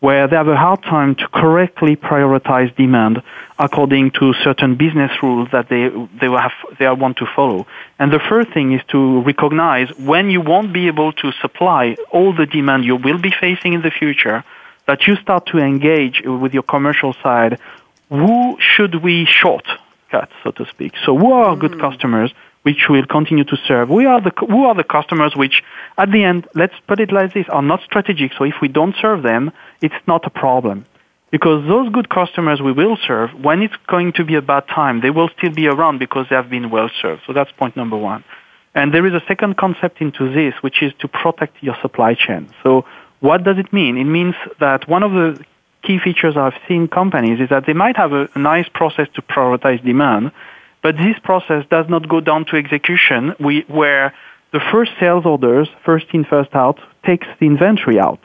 where they have a hard time to correctly prioritize demand according to certain business rules that they they have they want to follow. And the first thing is to recognize when you won't be able to supply all the demand you will be facing in the future that you start to engage with your commercial side, who should we shortcut, so to speak? So who are mm. good customers which we'll continue to serve? We are the, who are the customers which, at the end, let's put it like this, are not strategic. So if we don't serve them, it's not a problem. Because those good customers we will serve, when it's going to be a bad time, they will still be around because they have been well served. So that's point number one. And there is a second concept into this, which is to protect your supply chain. So what does it mean? It means that one of the key features I've seen companies is that they might have a, nice process to prioritize demand, but this process does not go down to execution we, where the first sales orders, first in, first out, takes the inventory out.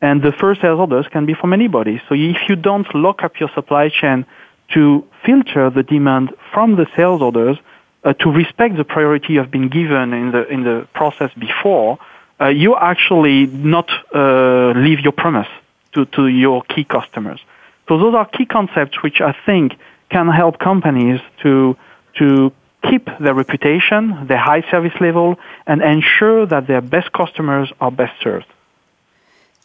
And the first sales orders can be from anybody. So if you don't lock up your supply chain to filter the demand from the sales orders, uh, to respect the priority you've been given in the, in the process before, uh, you actually not uh, leave your promise. to, to your key customers. So those are key concepts which I think can help companies to, to keep their reputation, their high service level, and ensure that their best customers are best served.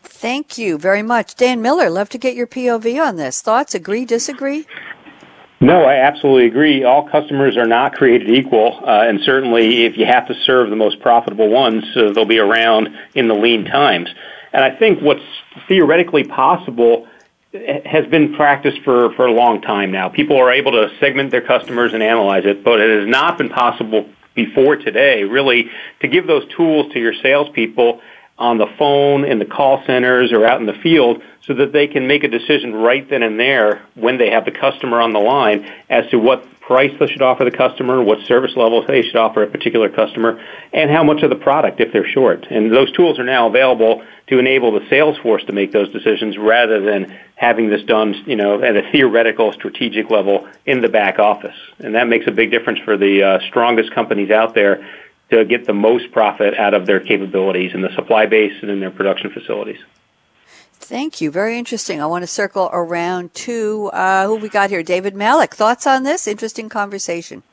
Thank you very much. Dan Miller, love to get your POV on this. Thoughts, agree, disagree? No, I absolutely agree. All customers are not created equal, uh, and certainly if you have to serve the most profitable ones, uh, they'll be around in the lean times. And I think what's theoretically possible has been practiced for, for a long time now. People are able to segment their customers and analyze it, but it has not been possible before today, really, to give those tools to your salespeople on the phone, in the call centers, or out in the field so that they can make a decision right then and there when they have the customer on the line as to what price they should offer the customer, what service levels they should offer a particular customer, and how much of the product if they're short. And those tools are now available to enable the sales force to make those decisions rather than having this done, you know, at a theoretical strategic level in the back office. And that makes a big difference for the uh, strongest companies out there to get the most profit out of their capabilities in the supply base and in their production facilities. Thank you. Very interesting. I want to circle around to uh, who we got here. David Malik. Thoughts on this? Interesting conversation.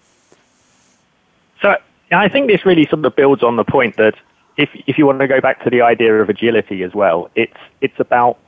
So I think this really sort of builds on the point that if if you want to go back to the idea of agility as well, it's it's about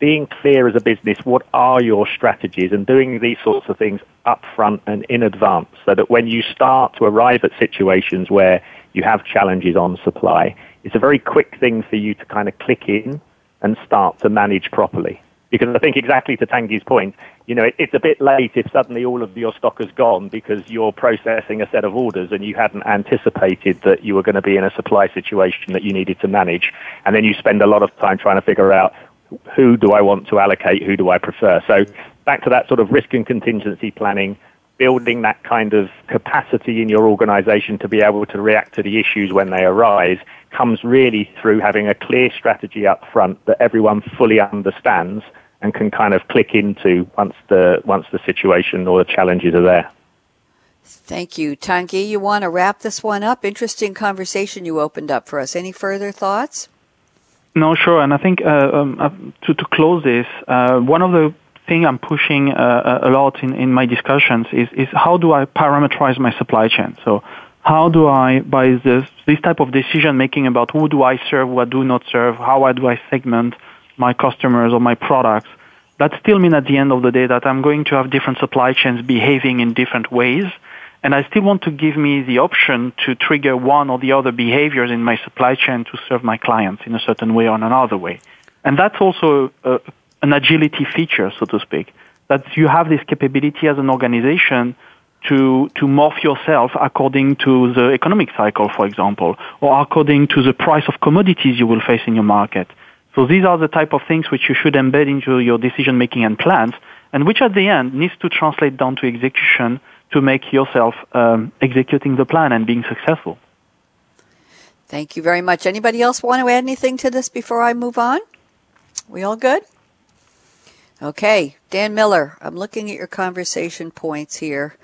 being clear as a business. What are your strategies and doing these sorts of things up front and in advance, so that when you start to arrive at situations where you have challenges on supply, it's a very quick thing for you to kind of click in and start to manage properly. Because I think exactly to Tanguy's point, you know, it, it's a bit late if suddenly all of your stock has gone because you're processing a set of orders and you hadn't anticipated that you were going to be in a supply situation that you needed to manage. And then you spend a lot of time trying to figure out who do I want to allocate, who do I prefer. So back to that sort of risk and contingency planning, building that kind of capacity in your organization to be able to react to the issues when they arise comes really through having a clear strategy up front that everyone fully understands and can kind of click into once the once the situation or the challenges are there. Thank you. Tanguy, you want to wrap this one up? Interesting conversation you opened up for us. Any further thoughts? No, sure. And I think uh, um, uh, to, to close this, uh, one of the thing I'm pushing uh, a lot in, in my discussions is, is how do I parameterize my supply chain? So how do I, by this, this type of decision making about who do I serve, what do not serve, how do I segment my customers or my products, that still mean at the end of the day that I'm going to have different supply chains behaving in different ways. And I still want to give me the option to trigger one or the other behaviors in my supply chain to serve my clients in a certain way or another way. And that's also a, an agility feature, so to speak, that you have this capability as an organization to, to morph yourself according to the economic cycle, for example, or according to the price of commodities you will face in your market. So these are the type of things which you should embed into your decision making and plans, and which at the end needs to translate down to execution to make yourself um, executing the plan and being successful. Thank you very much. Anybody else want to add anything to this before I move on? We all good? Okay, Dan Miller, I'm looking at your conversation points here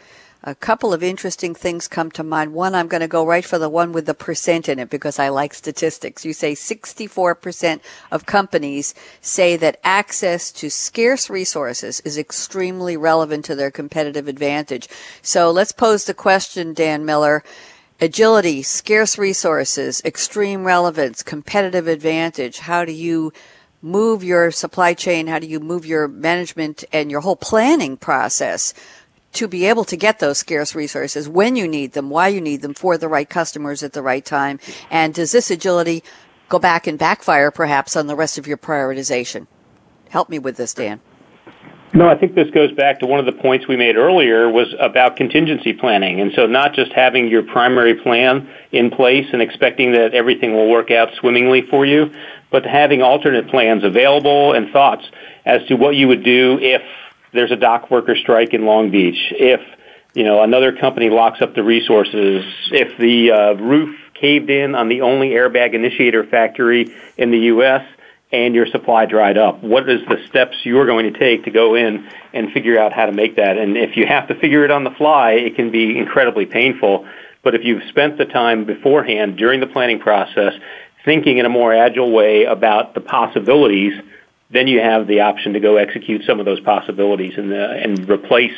a couple of interesting things come to mind. One, I'm going to go right for the one with the percent in it because I like statistics. You say 64% of companies say that access to scarce resources is extremely relevant to their competitive advantage. So let's pose the question, Dan Miller. Agility, scarce resources, extreme relevance, competitive advantage. How do you move your supply chain? How do you move your management and your whole planning process to be able to get those scarce resources when you need them, why you need them for the right customers at the right time? And does this agility go back and backfire perhaps on the rest of your prioritization? Help me with this, Dan. No, I think this goes back to one of the points we made earlier was about contingency planning. And so not just having your primary plan in place and expecting that everything will work out swimmingly for you, but having alternate plans available and thoughts as to what you would do if there's a dock worker strike in Long Beach, if you know another company locks up the resources, if the uh, roof caved in on the only airbag initiator factory in the U.S. and your supply dried up, what is the steps you're going to take to go in and figure out how to make that? And if you have to figure it on the fly, it can be incredibly painful. But if you've spent the time beforehand during the planning process thinking in a more agile way about the possibilities then you have the option to go execute some of those possibilities and, uh, and replace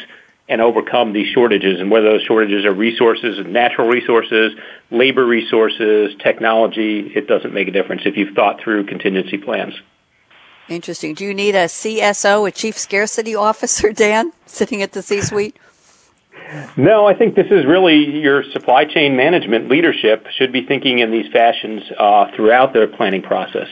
and overcome these shortages. And whether those shortages are resources, natural resources, labor resources, technology, it doesn't make a difference if you've thought through contingency plans. Interesting. Do you need a CSO, a Chief Scarcity Officer, Dan, (laughs) sitting at the C suite? No, I think this is really your supply chain management leadership should be thinking in these fashions uh, throughout their planning process.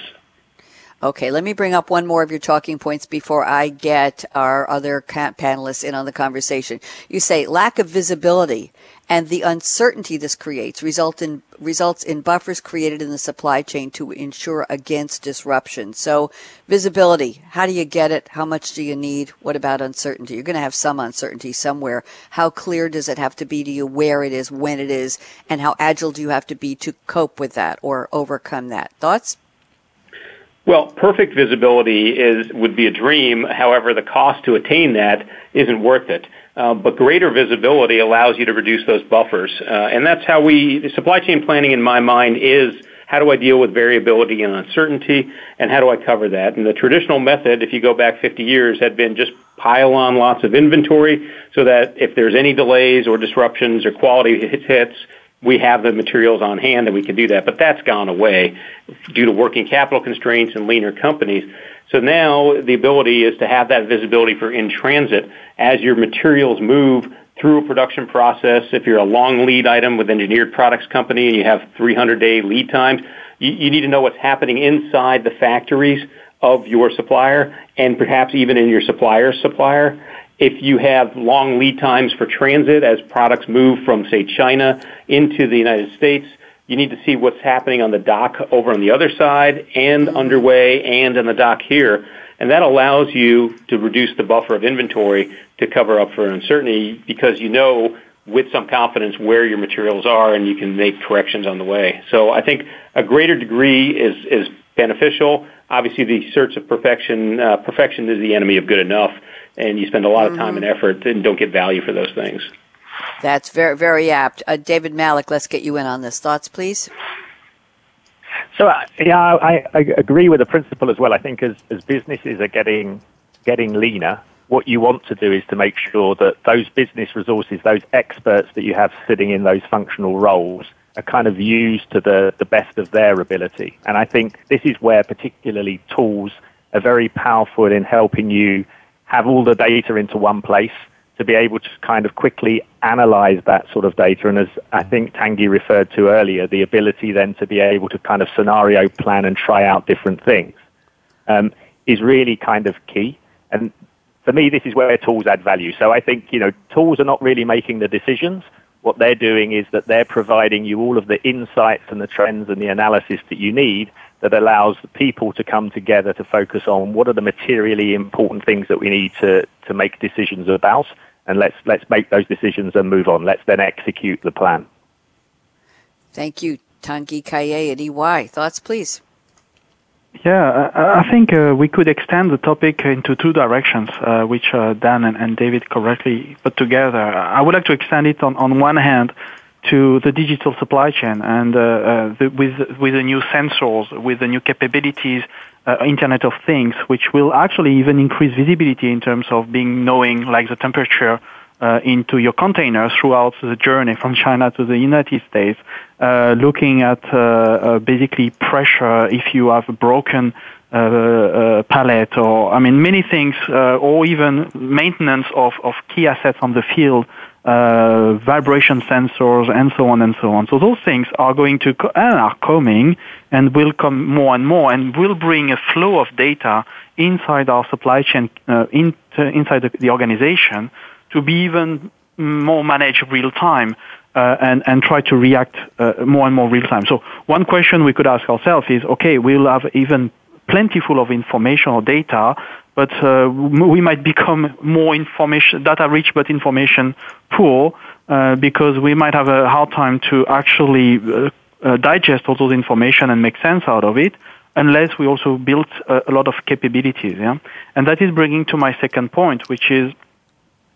Okay, let me bring up one more of your talking points before I get our other panelists in on the conversation. You say lack of visibility and the uncertainty this creates result in, results in buffers created in the supply chain to ensure against disruption. So visibility, how do you get it? How much do you need? What about uncertainty? You're going to have some uncertainty somewhere. How clear does it have to be to you where it is, when it is, and how agile do you have to be to cope with that or overcome that? Thoughts? Well, perfect visibility is would be a dream. However, the cost to attain that isn't worth it. Uh, but greater visibility allows you to reduce those buffers, uh, and that's how we supply chain planning. In my mind, is how do I deal with variability and uncertainty, and how do I cover that? And the traditional method, if you go back 50 years, had been just pile on lots of inventory so that if there's any delays or disruptions or quality hits, we have the materials on hand and we can do that. But that's gone away due to working capital constraints and leaner companies. So now the ability is to have that visibility for in transit as your materials move through a production process. If you're a long lead item with engineered products company and you have 300 day lead times, you, you need to know what's happening inside the factories of your supplier and perhaps even in your supplier's supplier if you have long lead times for transit as products move from, say, China into the United States, you need to see what's happening on the dock over on the other side and underway and on the dock here. And that allows you to reduce the buffer of inventory to cover up for uncertainty because you know with some confidence where your materials are and you can make corrections on the way. So I think a greater degree is, is beneficial. Obviously the search of perfection, uh, perfection is the enemy of good enough and you spend a lot of time and mm-hmm. effort and don't get value for those things. That's very, very apt. Uh, David Malik, let's get you in on this. Thoughts, please? So, uh, yeah, I, I agree with the principle as well. I think as, as businesses are getting getting leaner, what you want to do is to make sure that those business resources, those experts that you have sitting in those functional roles, are kind of used to the, the best of their ability. And I think this is where particularly tools are very powerful in helping you have all the data into one place to be able to kind of quickly analyze that sort of data. And as I think Tanguy referred to earlier, the ability then to be able to kind of scenario plan and try out different things um, is really kind of key. And for me, this is where tools add value. So I think, you know, tools are not really making the decisions. What they're doing is that they're providing you all of the insights and the trends and the analysis that you need that allows people to come together to focus on what are the materially important things that we need to, to make decisions about, and let's, let's make those decisions and move on. Let's then execute the plan. Thank you, Tanguy Caillet at EY. Thoughts, please? Yeah, I think uh, we could extend the topic into two directions, uh, which uh, Dan and, and, David correctly put together. I would like to extend it on, on one hand to the digital supply chain and uh, uh, the, with with the new sensors, with the new capabilities, uh, Internet of Things, which will actually even increase visibility in terms of being knowing like the temperature uh, into your container throughout the journey from China to the United States, uh, looking at uh, basically pressure if you have a broken pallet or I mean many things, or even maintenance of, of key assets on the field uh, vibration sensors, and so on and so on. So those things are going to co- and are coming and will come more and more and will bring a flow of data inside our supply chain, uh, in, inside the, the, organization to be even more managed real time. Uh, and, and try to react uh, more and more real time. So one question we could ask ourselves is, okay, we'll have even plentiful of information or data but uh, we might become more information data rich but information poor uh, because we might have a hard time to actually uh, uh, digest all those information and make sense out of it unless we also build a, a, lot of capabilities yeah? And that is bringing to my second point which is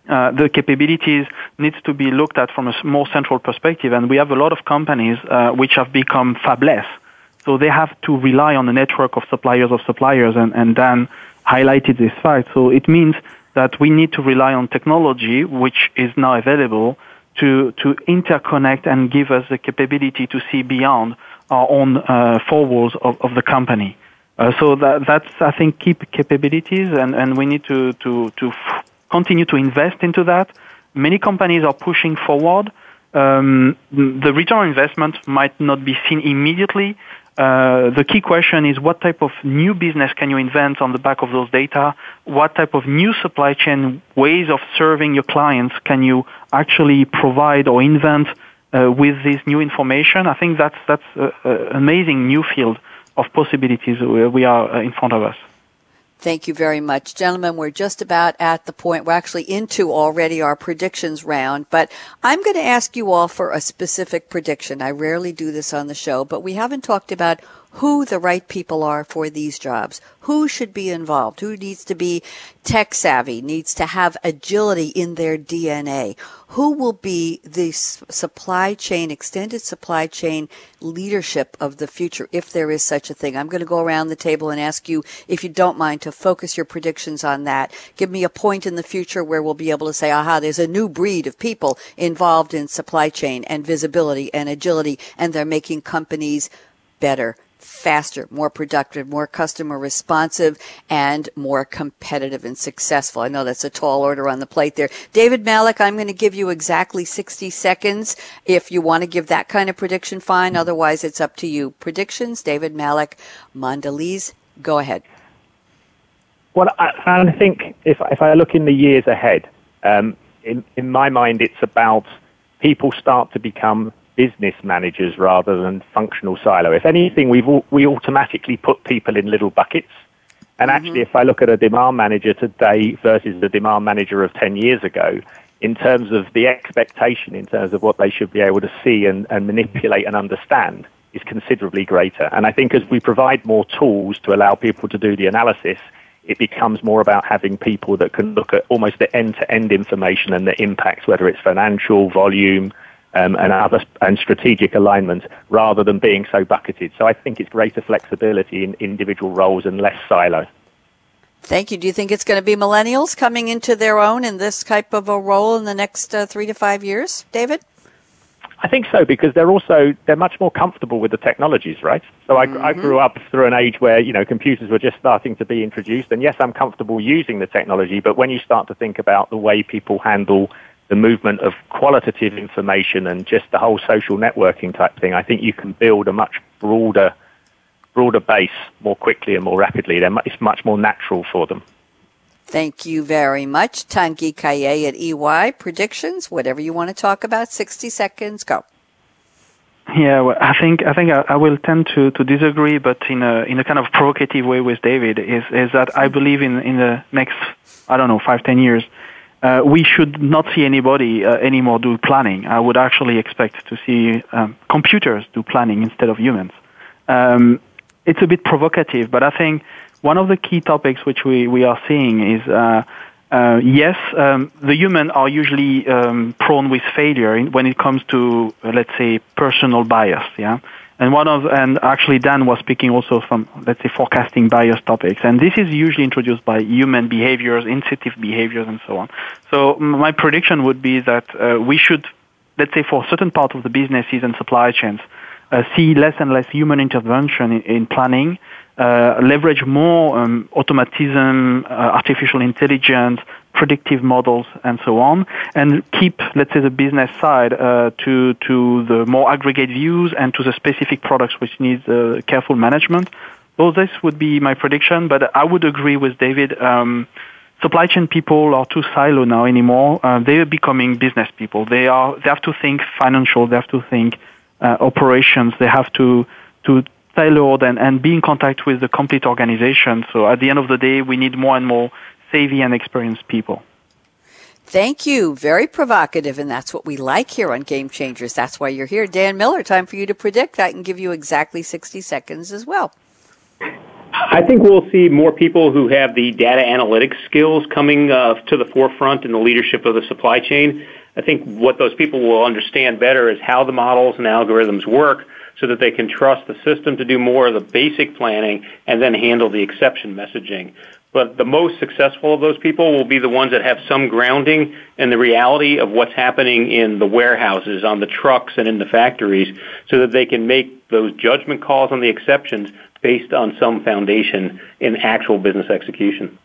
uh, the capabilities needs to be looked at from a more central perspective and we have a lot of companies uh, which have become fabless. So they have to rely on a network of suppliers of suppliers and, and then highlighted this fact. So it means that we need to rely on technology, which is now available, to, to interconnect and give us the capability to see beyond our own uh, four walls of, of the company. Uh, so that, that's, I think, key capabilities, and, and we need to, to, to f- continue to invest into that. Many companies are pushing forward. Um, the return on investment might not be seen immediately, uh, the key question is what type of new business can you invent on the back of those data? What type of new supply chain ways of serving your clients can you actually provide or invent uh, with this new information? I think that's that's an amazing new field of possibilities we are uh, in front of us. Thank you very much. Gentlemen, we're just about at the point. We're actually into already our predictions round, but I'm going to ask you all for a specific prediction. I rarely do this on the show, but we haven't talked about who the right people are for these jobs, who should be involved, who needs to be tech savvy, needs to have agility in their DNA, who will be the supply chain, extended supply chain leadership of the future, if there is such a thing. I'm going to go around the table and ask you, if you don't mind, to focus your predictions on that. Give me a point in the future where we'll be able to say, aha, there's a new breed of people involved in supply chain and visibility and agility, and they're making companies better faster, more productive, more customer responsive, and more competitive and successful. I know that's a tall order on the plate there. David Malik, I'm going to give you exactly 60 seconds. If you want to give that kind of prediction, fine. Otherwise, it's up to you. Predictions, David Malik, Mondelez, go ahead. Well, I, I think if, if I look in the years ahead, um, in, in my mind, it's about people start to become business managers rather than functional silo. If anything, we we automatically put people in little buckets. And mm-hmm. actually, if I look at a demand manager today versus the demand manager of 10 years ago, in terms of the expectation, in terms of what they should be able to see and, and manipulate and understand, is considerably greater. And I think as we provide more tools to allow people to do the analysis, it becomes more about having people that can look at almost the end-to-end information and the impacts, whether it's financial, volume, um, and other and strategic alignment rather than being so bucketed. So I think it's greater flexibility in individual roles and less silo. Thank you. Do you think it's going to be millennials coming into their own in this type of a role in the next uh, three to five years, David? I think so because they're also they're much more comfortable with the technologies, right? So I, mm-hmm. I grew up through an age where you know computers were just starting to be introduced, and yes, I'm comfortable using the technology. But when you start to think about the way people handle the movement of qualitative information and just the whole social networking type thing, I think you can build a much broader broader base more quickly and more rapidly. It's much more natural for them. Thank you very much. Tanguy Caillet at EY. Predictions, whatever you want to talk about, 60 seconds, go. Yeah, well, I think I think I, I, will tend to, to disagree, but in a in a kind of provocative way with David is is that I believe in in the next I don't know five ten years uh, we should not see anybody uh, anymore do planning. I would actually expect to see um, computers do planning instead of humans. Um, it's a bit provocative, but I think one of the key topics which we, we are seeing is uh, uh yes, um, the human are usually um, prone with failure in, when it comes to, let's say, personal bias. Yeah, and one of, and actually Dan was speaking also from, let's say, forecasting bias topics. And this is usually introduced by human behaviors, incentive behaviors, and so on. So my prediction would be that uh, we should, let's say, for certain part of the businesses and supply chains, uh, see less and less human intervention in, in planning, uh, leverage more um, automatism, uh, artificial intelligence, predictive models, and so on, and keep, let's say, the business side uh, to to the more aggregate views and to the specific products which need uh, careful management. So this would be my prediction, but I would agree with David. Um, supply chain people are too silo now anymore. Uh, they are becoming business people. They are. They have to think financial. They have to think uh, operations. They have to to tailored and, and be in contact with the complete organization. So at the end of the day, we need more and more savvy and experienced people. Thank you. Very provocative, and that's what we like here on Game Changers. That's why you're here. Dan Miller, time for you to predict. I can give you exactly 60 seconds as well. I think we'll see more people who have the data analytics skills coming uh, to the forefront in the leadership of the supply chain. I think what those people will understand better is how the models and algorithms work so that they can trust the system to do more of the basic planning and then handle the exception messaging. but the most successful of those people will be the ones that have some grounding in the reality of what's happening in the warehouses, on the trucks, and in the factories so that they can make those judgment calls on the exceptions based on some foundation in actual business execution.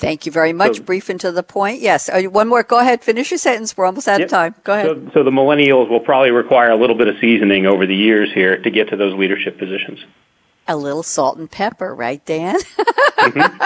Thank you very much. So, Brief and to the point. Yes. Uh, one more. Go ahead. Finish your sentence. We're almost out yep. of time. Go ahead. So, so the millennials will probably require a little bit of seasoning over the years here to get to those leadership positions a little salt and pepper, right, Dan? (laughs) Mm-hmm.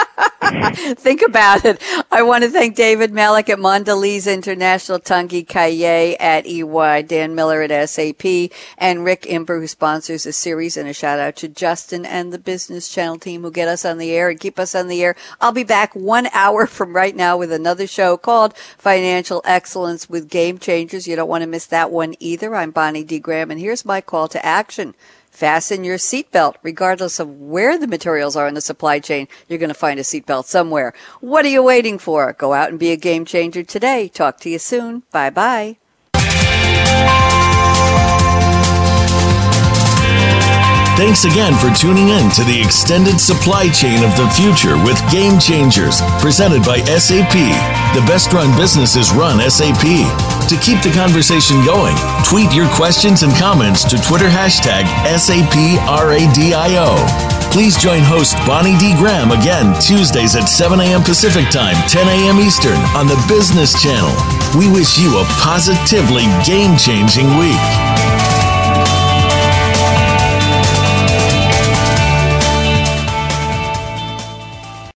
(laughs) think about it. I want to thank David Malik at Mondelez International, Tanguy Caillet at EY, Dan Miller at SAP, and Rick Imber, who sponsors the series, and a shout out to Justin and the Business Channel team who get us on the air and keep us on the air. I'll be back one hour from right now with another show called Financial Excellence with Game Changers. You don't want to miss that one either. I'm Bonnie D. Graham, and here's my call to action. Fasten your seatbelt. Regardless of where the materials are in the supply chain, you're going to find a seatbelt somewhere. What are you waiting for? Go out and be a game changer today. Talk to you soon. Bye bye. Thanks again for tuning in to the extended supply chain of the future with Game Changers, presented by SAP. The best run businesses run SAP. To keep the conversation going, tweet your questions and comments to Twitter hashtag SAPRADIO. Please join host Bonnie D. Graham again Tuesdays at 7 a.m. Pacific Time, 10 a.m. Eastern on the Business Channel. We wish you a positively game changing week.